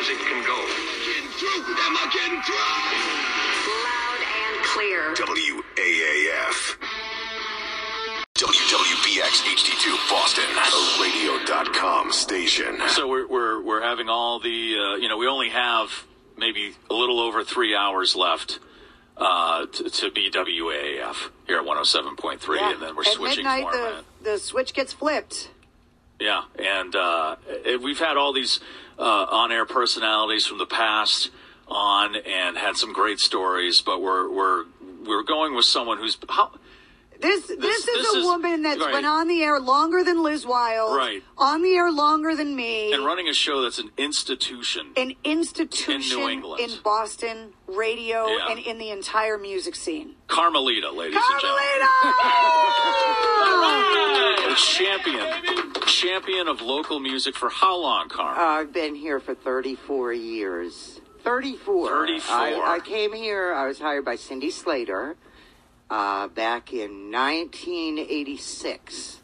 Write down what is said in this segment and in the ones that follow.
music can go. Getting through? Am I getting through? Loud and clear. WAAF. WWBX HD2 Boston, a radio.com station. So we're we're we're having all the uh, you know we only have maybe a little over three hours left uh, to, to be WAAF here at 107.3, Yeah. and then we're At switching midnight, format. the the switch gets flipped. Yeah, and uh, it- we've had all these uh, on-air personalities from the past on, and had some great stories. But we're we're we're going with someone who's how This this, This- is this a is- woman that's right. been on the air longer than Liz Wild. Right. On the air longer than me. and running a show that's an institution. an institution In New England. in Boston radio Yeah. and in the entire music scene. Carmelita, ladies and gentlemen. Carmelita! Champion, champion of local music for how long, Carm? I've been here for 34 years. 34. 34. I, I came here, I was hired by Cindy Slater uh, back in 1986.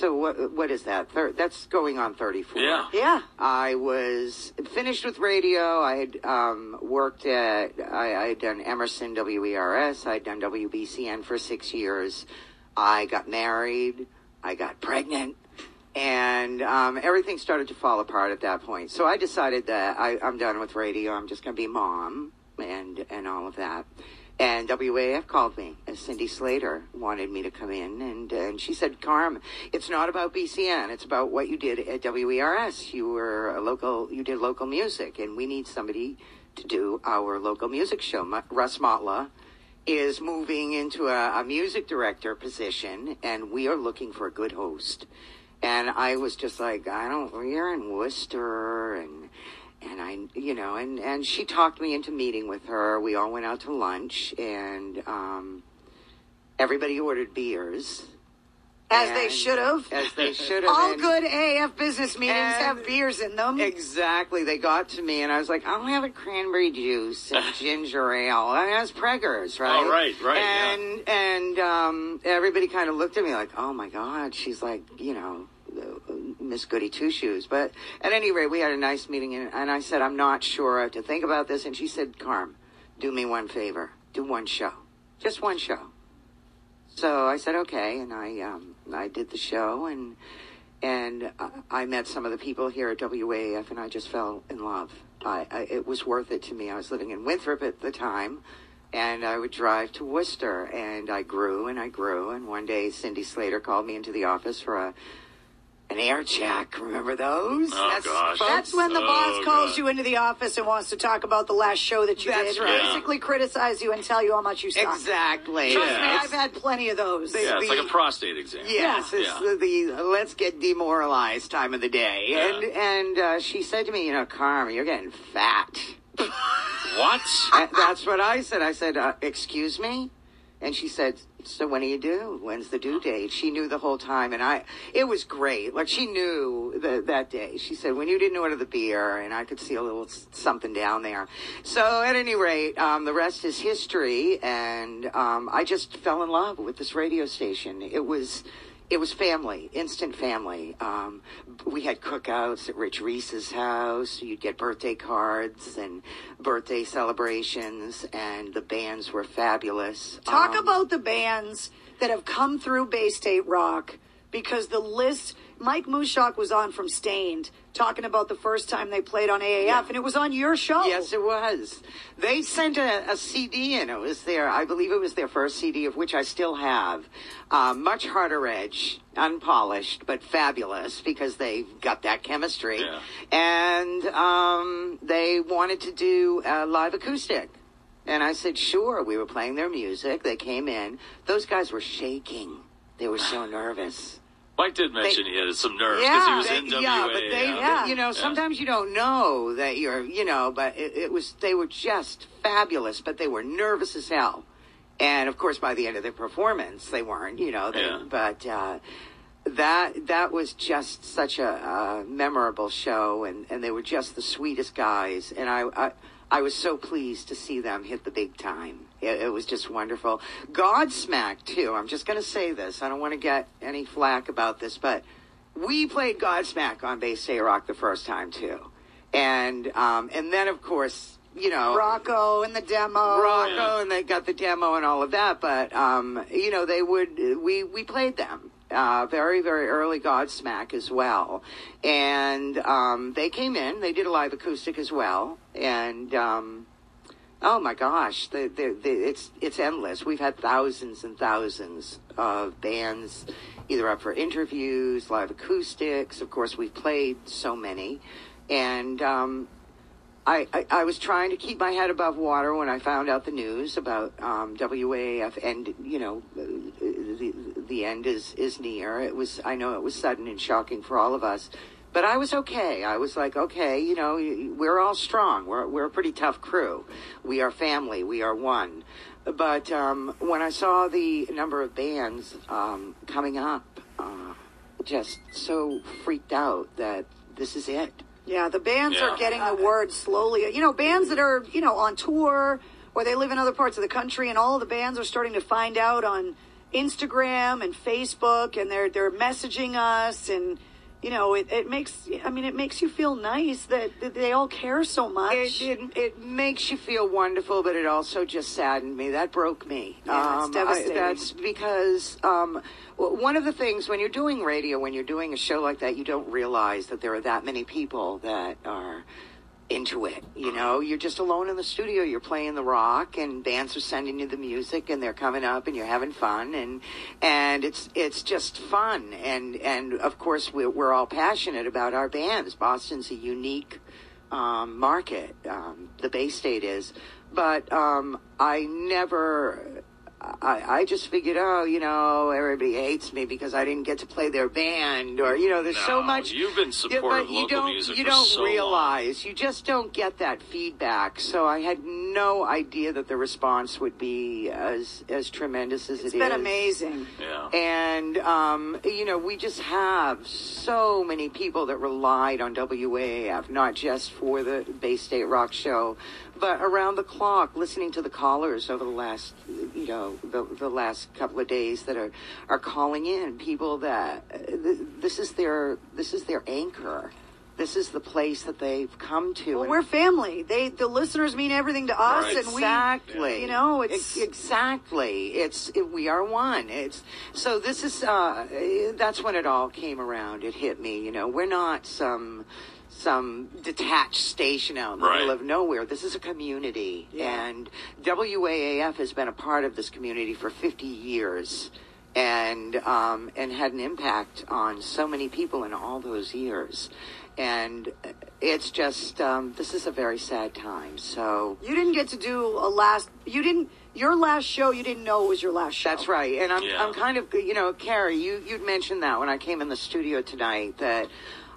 So what, what is that? Thir- that's going on 34. Yeah. yeah. I was finished with radio. I had um, worked at, I, I had done Emerson WERS. I had done WBCN for six years. I got married. I got pregnant. And um, everything started to fall apart at that point. So I decided that I, I'm done with radio. I'm just going to be mom and, and all of that. And WAF called me, and Cindy Slater wanted me to come in, and and she said, "Carm, it's not about BCN. It's about what you did at WERS. You were a local. You did local music, and we need somebody to do our local music show. Russ Mottla is moving into a, a music director position, and we are looking for a good host." And I was just like, I don't. You're in Worcester, and and I, you know, and and she talked me into meeting with her. We all went out to lunch, and um, everybody ordered beers, As they should have. as they should have. All and- good AF business meetings and- have beers in them. Exactly. They got to me, and I was like, I'll have a cranberry juice and ginger ale. And it was Preggers, right? Oh, right, right, yeah. And and um, everybody kind of looked at me like, oh my god, she's like, you know. Miss Goody Two Shoes, but at any rate, we had a nice meeting, and, and I said, "I'm not sure I have to think about this." And she said, "Carm, do me one favor, do one show, just one show." So I said, "Okay," and I um, I did the show, and and I- I met some of the people here at WAF, and I just fell in love. I, I, it was worth it to me. I was living in Winthrop at the time, and I would drive to Worcester, and I grew and I grew. And one day, Cindy Slater called me into the office for a an air check. Remember those? Oh, gosh. That's when the Oh, boss calls God. you into the office and wants to talk about the last show that you That's did. right. Basically criticize you and tell you how much you suck. exactly. Trust me, Yeah. I've had plenty of those. They- yeah, it's the- like a prostate exam. Yes, it's Yeah. the, the let's get demoralized time of the day. Yeah. And and uh, she said to me, you know, Carm, you're getting fat. What? And that's what I said. I said, uh, excuse me? And she said, so when do you do? When's the due date? She knew the whole time. And I, it was great. Like she knew the, that day. She said, when you didn't order the beer and I could see a little something down there. So at any rate, um, the rest is history. And, um, I just fell in love with this radio station. It was, it was family, instant family. Um, we had cookouts at Rich Reese's house. You'd get birthday cards and birthday celebrations, and the bands were fabulous. Talk Um, about the bands that have come through Bay State Rock because the list. Mike Mushok was on from Staind talking about the first time they played on AAF, and it was on your show. Yes, it was. They sent a, a CD in. It was their, I believe it was their first CD, of which I still have. Uh, much harder edge, unpolished, but fabulous because they got that chemistry. Yeah. And um, they wanted to do a live acoustic. And I said, sure. We were playing their music. They came in. Those guys were shaking. They were so nervous. Mike did mention he had some nerves because Yeah, he was They- in WA. yeah, but they, Yeah. you know, sometimes you don't know that you're, you know, but it, it was, they were just fabulous, but they were nervous as hell. And of course, by the end of the performance, they weren't, you know, they, Yeah. but, uh, that, that was just such a, uh memorable show and, and they were just the sweetest guys. And I, I, I was so pleased to see them hit the big time. It, it was just wonderful. Godsmack too. I'm just going to say this. I don't want to get any flack about this, but we played Godsmack on Bay State Rock the first time too. and um, and then of course you know Rocco and the demo. Rocco, and they got the demo and all of that. But um, you know, they would we we played them uh, very very early Godsmack as well, and um, they came in. They did a live acoustic as well, and. Um, Oh my gosh, the, the, the, it's it's endless. We've had thousands and thousands of bands either up for interviews, live acoustics. Of course, we've played so many, and um, I, I, I was trying to keep my head above water when I found out the news about um, WAF, and you know, the the end is is near. It was I know it was sudden and shocking for all of us, but I was okay. I was like, okay, you know, we're all strong. We're we're a pretty tough crew. We are family. We are one. But um, when I saw the number of bands um, coming up, uh, just so freaked out that this is it. Yeah, the bands Yeah. are getting the word slowly. You know, bands that are, you know, on tour or they live in other parts of the country and all the bands are starting to find out on Instagram and Facebook and they're they're messaging us and you know, it, it makes I mean it makes you feel nice that, they all care so much. It, it it makes you feel wonderful, but it also just saddened me. That broke me. Yeah, it's devastating. that's because um, one of the things when you're doing radio, when you're doing a show like that, you don't realize that there are that many people that are into it. You know, you're just alone in the studio. You're playing the rock, and bands are sending you the music, and they're coming up, and you're having fun, and and it's it's just fun. And and of course, we're we're all passionate about our bands. Boston's a unique um, market. Um, the Bay State is, but um, I never. I, I just figured, oh, you know, everybody hates me because I didn't get to play their band, or you know, there's so much. you've been Yeah, supportive but you of local don't, music You for don't so long. realize. You just don't get that feedback. So I had no idea that the response would be as as tremendous as it's it been is. amazing. Yeah. And um, you know, we just have so many people that relied on WAF, not just for the Bay State Rock Show, but around the clock, listening to the callers over the last, you know, the, the last couple of days that are are calling in. People that th- this is their this is their anchor. This is the place that they've come to. Well, and- we're family. They the listeners mean everything to us Right. and we exactly you know, it's- Ex- exactly it's it, we are one it's so this is uh that's when it all came around it hit me you know we're not some some detached station out in the Right. middle of nowhere. This is a community. And WAAF has been a part of this community for 50 years. And um, and had an impact on so many people in all those years. And it's just um, this is a very sad time. So you didn't get to do a last you didn't your last show you didn't know it was your last show. That's right, and I'm Yeah. I'm kind of you know, Carrie, you you'd mentioned that when I came in the studio tonight that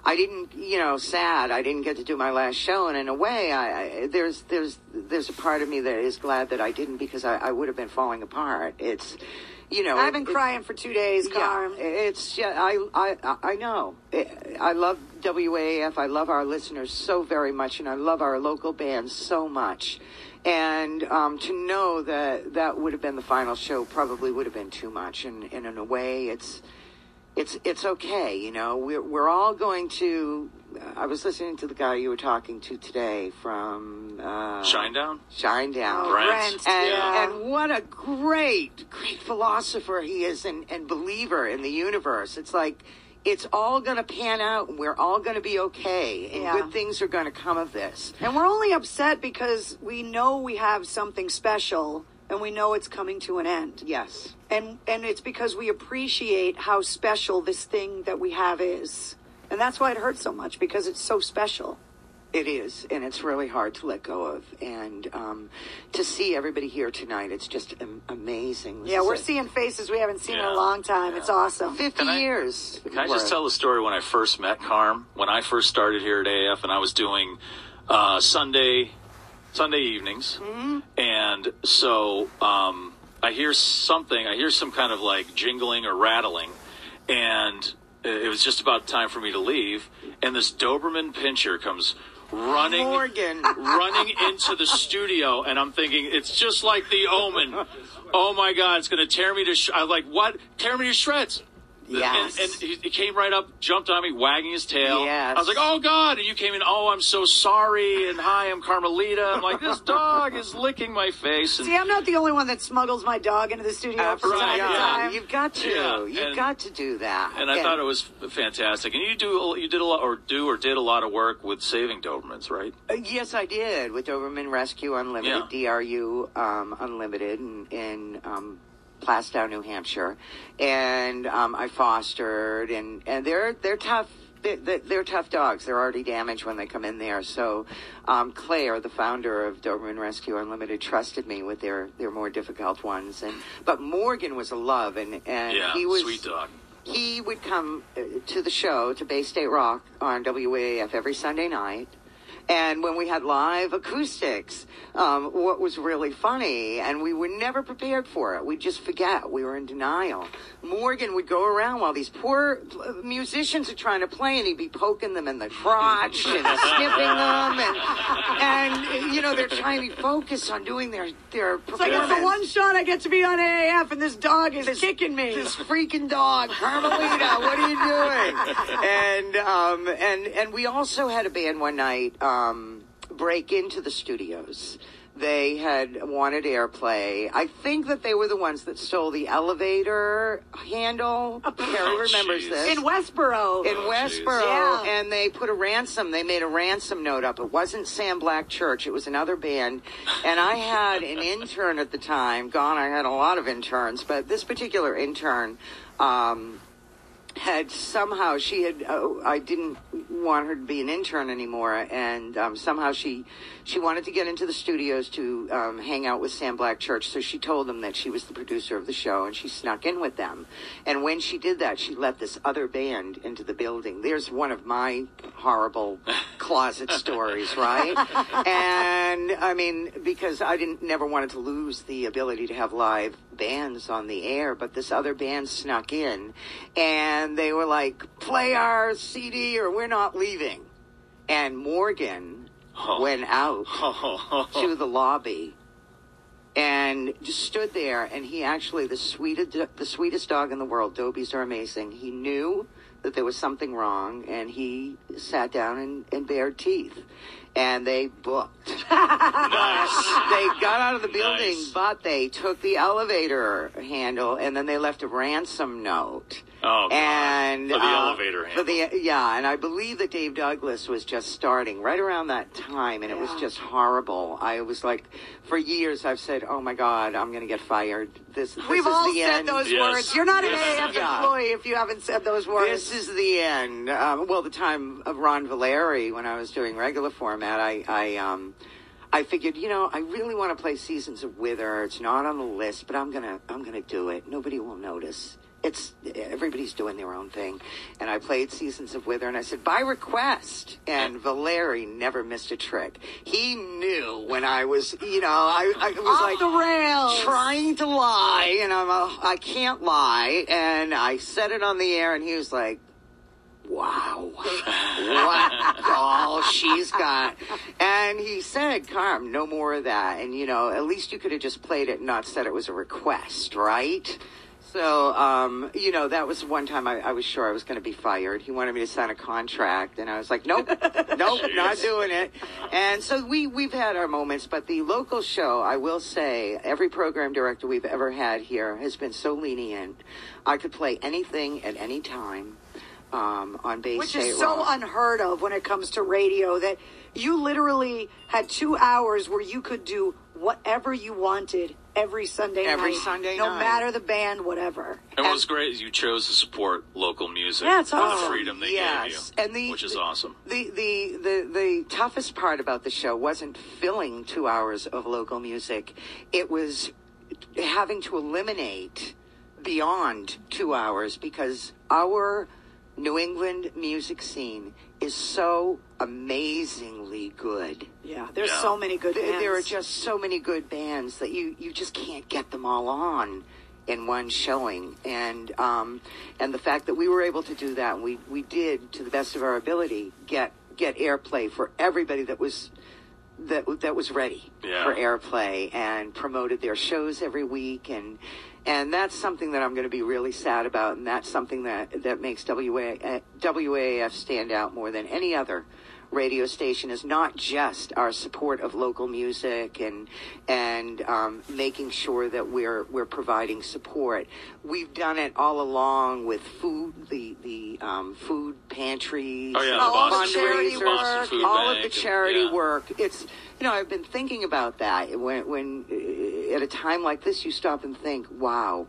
I didn't you know sad I didn't get to do my last show, and in a way, I, I there's there's there's a part of me that is glad that I didn't because I, I would have been falling apart. It's you know I've been it- crying for two days, yeah, Carm. it's yeah, I I I know. I love WAAF. I love our listeners so very much, and I love our local bands so much. And um, to know that that would have been the final show probably would have been too much. And, and in a way, it's it's it's okay. You know, we're we're all going to. I was listening to the guy you were talking to today from uh, Shinedown? Shinedown. Oh, Brent. Brent, And, yeah. and what a great, great philosopher he is and, and believer in the universe. It's like, it's all going to pan out and we're all going to be okay and Yeah. good things are going to come of this. And we're only upset because we know we have something special and we know it's coming to an end. Yes. And and it's because we appreciate how special this thing that we have is. And that's why it hurts so much because it's so special. It is, and it's really hard to let go of. And um, to see everybody here tonight, it's just am- amazing. This Yeah, we're a- seeing faces we haven't seen in a long time. It's awesome. 50 Can I- years. Can I just tell the story when I first met Carm? When I first started here at AF, and I was doing uh, Sunday Sunday evenings, and so um, I hear something. I hear some kind of like jingling or rattling, and it was just about time for me to leave. And this Doberman pinscher comes running, Morgan. running into the studio, and I'm thinking it's just like the Omen. Oh my God, it's going to tear me to. Sh-. I'm like, what? Tear me to shreds. Yes. And, and he, he came right up, jumped on me, wagging his tail. Yes. I was like, oh, God. And you came in, oh, I'm so sorry. And hi, I'm Carmelita. I'm like, this dog is licking my face. And See, I'm not the only one that smuggles my dog into the studio from time to yeah. time. You've got to. Yeah, You've and- got to do that. and I thought it was fantastic. And you do, you did a lot, or do, or did a lot of work with saving Dobermans, right? Uh, yes, I did with Doberman Rescue Unlimited, DRU um, Unlimited, in, in um, Plaistow, New Hampshire, and um, I fostered, and and they're they're tough. They're, they're- tough dogs. They're already damaged when they come in there. So, um, Claire, the founder of Doberman Rescue Unlimited, trusted me with their, their more difficult ones. And but Morgan was a love, and and Yeah, he was sweet dog. he would come uh, to the show to Bay State Rock on WAAF every Sunday night. And when we had live acoustics, um, what was really funny, and we were never prepared for it, we'd just forget. We were in denial. Morgan would go around while these poor uh, musicians are trying to play, and he'd be poking them in the crotch and sniffing them, and, and you know they're trying to focus on doing their their It's like it's the one shot I get to be on AAF, and this dog is kicking me. this freaking dog, Carmelita, what are you doing? And um, and and we also had a band one night um, break into the studios. They had wanted airplay. I think that they were the ones that stole the elevator handle. Carrie Oh, remembers jeez. this in Westboro. in Oh, Westboro. Yeah. and they put a ransom. They made a ransom note up. It wasn't Sam Black Church. It was another band, and I had an intern at the time. Gone. I had a lot of interns, but this particular intern. Um, had somehow she had uh, I didn't want her to be an intern anymore, and um, somehow she she wanted to get into the studios to um, hang out with Sam Black Church. So she told them that she was the producer of the show, and she snuck in with them. And when she did that, she let this other band into the building. There's one of my horrible closet stories, right? and I mean, because I didn't never wanted to lose the ability to have live bands on the air, but this other band snuck in and they were like, play our CD or we're not leaving. And Morgan went out to the lobby and just stood there and he actually the sweetest the sweetest dog in the world dobies are amazing he knew that there was something wrong and he sat down and, and bared teeth and they booked. They got out of the building Nice. but they took the elevator handle and then they left a ransom note Oh, God. and For the uh, elevator for the yeah and i believe that dave douglas was just starting right around that time and it was just horrible i was like for years i've said oh my god i'm gonna get fired this, this We've is all the said end those Yes. words. You're not an Yes. AAF Yeah. employee if you haven't said those words. this is the end. Um, well, the time of Ron Valeri when I was doing regular format, I, I, um, I figured, you know, I really want to play Seasons of Wither. It's not on the list, but I'm gonna, I'm gonna do it. Nobody will notice. It's everybody's doing their own thing, and I played Seasons of Wither, and I said by request, and Valeri never missed a trick. He knew when I was, you know, I, I was Off like the rails. trying to lie, and I'm, a, I can't lie, and I said it on the air, and he was like, "Wow, what all she's got," and he said, "Carm, no more of that." And you know, at least you could have just played it and not said it was a request, right? So, um, you know, that was one time I, I was sure I was going to be fired. He wanted me to sign a contract, and I was like, nope, nope, not doing it. And so we, we've had our moments, but the local show, I will say, every program director we've ever had here has been so lenient. I could play anything at any time um, on Bay Which State is so Rock. unheard of when it comes to radio that you literally had two hours where you could do whatever you wanted every Sunday Every night. Sunday no night. matter the band, whatever. And what was great is you chose to support local music. Yeah, it's and awesome. The freedom they yes. gave you, and the, which is the- awesome. The, the the the toughest part about the show wasn't filling two hours of local music; it was having to eliminate beyond two hours because our New England music scene is so amazingly good. Yeah, there's Yeah. so many good There, bands. there are just so many good bands that you, you just can't get them all on in one showing. And um, and the fact that we were able to do that, and we, we did to the best of our ability get get airplay for everybody that was that that was ready Yeah. for airplay and promoted their shows every week and and that's something that I'm going to be really sad about, and that's something that that makes WA, WAAF stand out more than any other radio station is not just our support of local music and and um, making sure that we're we're providing support. We've done it all along with food, the the um, food pantries, Oh, yeah, the all the Boston, charity Boston work, all Bank of the and- charity yeah. work. It's you know I've been thinking about that when when uh, at a time like this you stop and think, wow,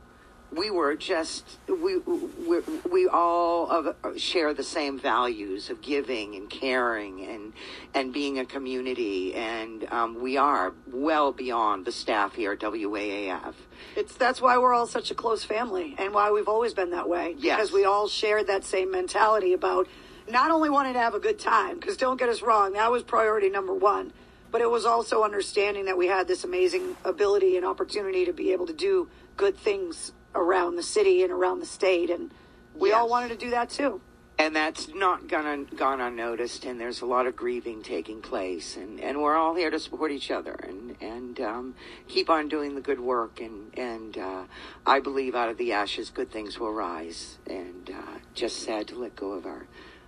we were just we we, we all of, share the same values of giving and caring and and being a community, and um, we are well beyond the staff here at WAAF. It's that's why we're all such a close family, and why we've always been that way. Yes. Because we all shared that same mentality about not only wanting to have a good time. Because don't get us wrong, that was priority number one. But it was also understanding that we had this amazing ability and opportunity to be able to do good things around the city and around the state, and we all wanted to do that too. and that's not gone un, gone unnoticed. And there's a lot of grieving taking place, and, and we're all here to support each other and and um, keep on doing the good work. And and uh, I believe out of the ashes, good things will rise. And uh, just sad to let go of our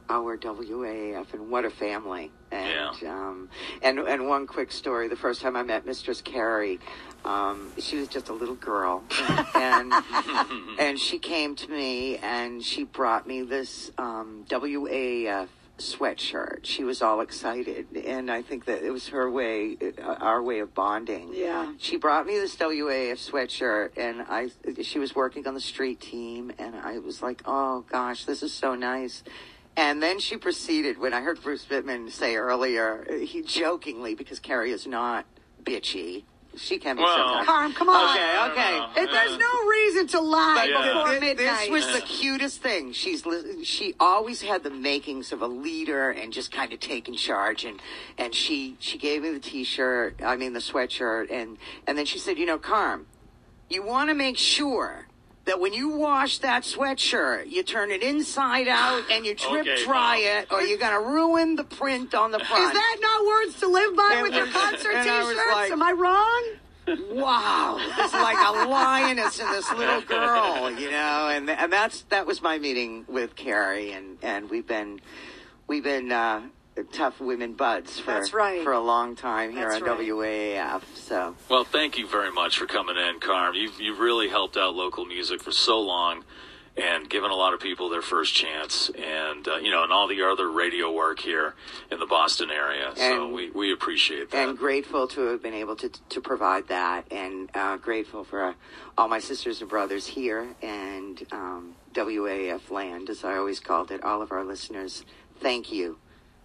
our WAAF, and what a family. And Yeah. um, and and one quick story: the first time I met Mistress Carrie. Um, she was just a little girl, and and she came to me and she brought me this um, WAF sweatshirt. She was all excited, and I think that it was her way, uh, our way of bonding. Yeah. She brought me this WAF sweatshirt, and I she was working on the street team, and I was like, oh gosh, this is so nice. And then she proceeded when I heard Bruce Bittman say earlier, he jokingly because Carrie is not bitchy. She can be Well- sometimes. Carm, come on. Okay, okay. If there's no reason to lie Yeah. before This, midnight. this was the cutest thing. She's she always had the makings of a leader and just kind of taking charge. And and she she gave me the t-shirt. I mean the sweatshirt. And and then she said, you know, Carm, you want to make sure. That when you wash that sweatshirt, you turn it inside out and you trip Okay, dry Mom. it, or you're gonna ruin the print on the front. Is that not words to live by And with your then- concert and I was t-shirts? like- Am I wrong? wow, it's like a lioness and this little girl, you know, and and that's that was my meeting with Carrie, and and we've been we've been uh, tough women buds for That's right. for a long time here That's on right. WAAF. So Well, thank you very much for coming in, Carm. You've, you've really helped out local music for so long and given a lot of people their first chance and, uh, you know, and all the other radio work here in the Boston area. so And- we, we appreciate that. and grateful to have been able to to provide that, and uh, grateful for uh, all my sisters and brothers here and um, WAF land, as I always called it. All of our listeners, thank you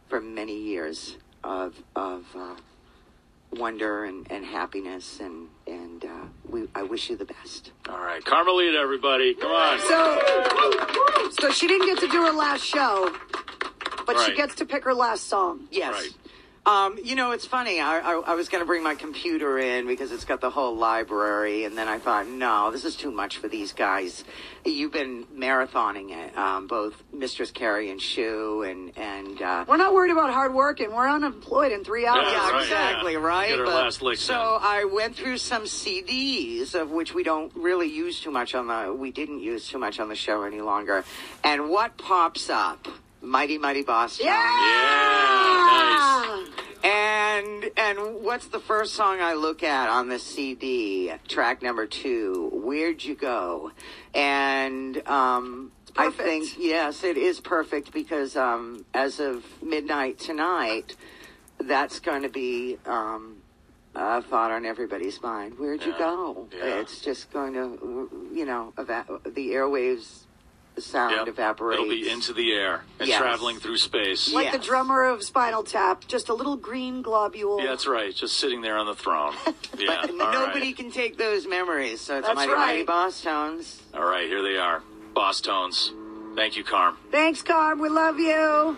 for many years of of uh, wonder and, and happiness, and and uh, we I wish you the best. all right. Carmelita, everybody. Come on. So, so she didn't get to do her last show, but she gets to pick her last song. Yes. Right. Um, you know, it's funny. I, I, I was going to bring my computer in because it's got the whole library, and then I thought, no, this is too much for these guys. You've been marathoning it, um, both Mistress Carrie and Shu, and and uh, We're not worried about hard work, and we're unemployed in three hours. Yeah, yeah, right, exactly, yeah. right. Get our But- last licks so in. I went through some CDs of which we don't really use too much on the. We didn't use too much on the show any longer. And what pops up? Mighty Mighty Boss. Town. Yeah, nice. And and what's the first song I look at on the CD? Track number two. Where'd you go? And um, I think yes, it is perfect because um, as of midnight tonight, that's going to be um, a thought on everybody's mind. Where'd you Yeah. go? Yeah. It's just going to, you know, eva- the airwaves sound Yep. evaporates. It'll be into the air and Yes. traveling through space. Like the drummer of Spinal Tap, just a little green globule. Yeah, that's right. Just sitting there on the throne. Yeah. But nobody right. can take those memories. So it's That's mighty, right. mighty Bosstones. All right, here they are. Bosstones. Thank you, Carm. Thanks, Carm. We love you.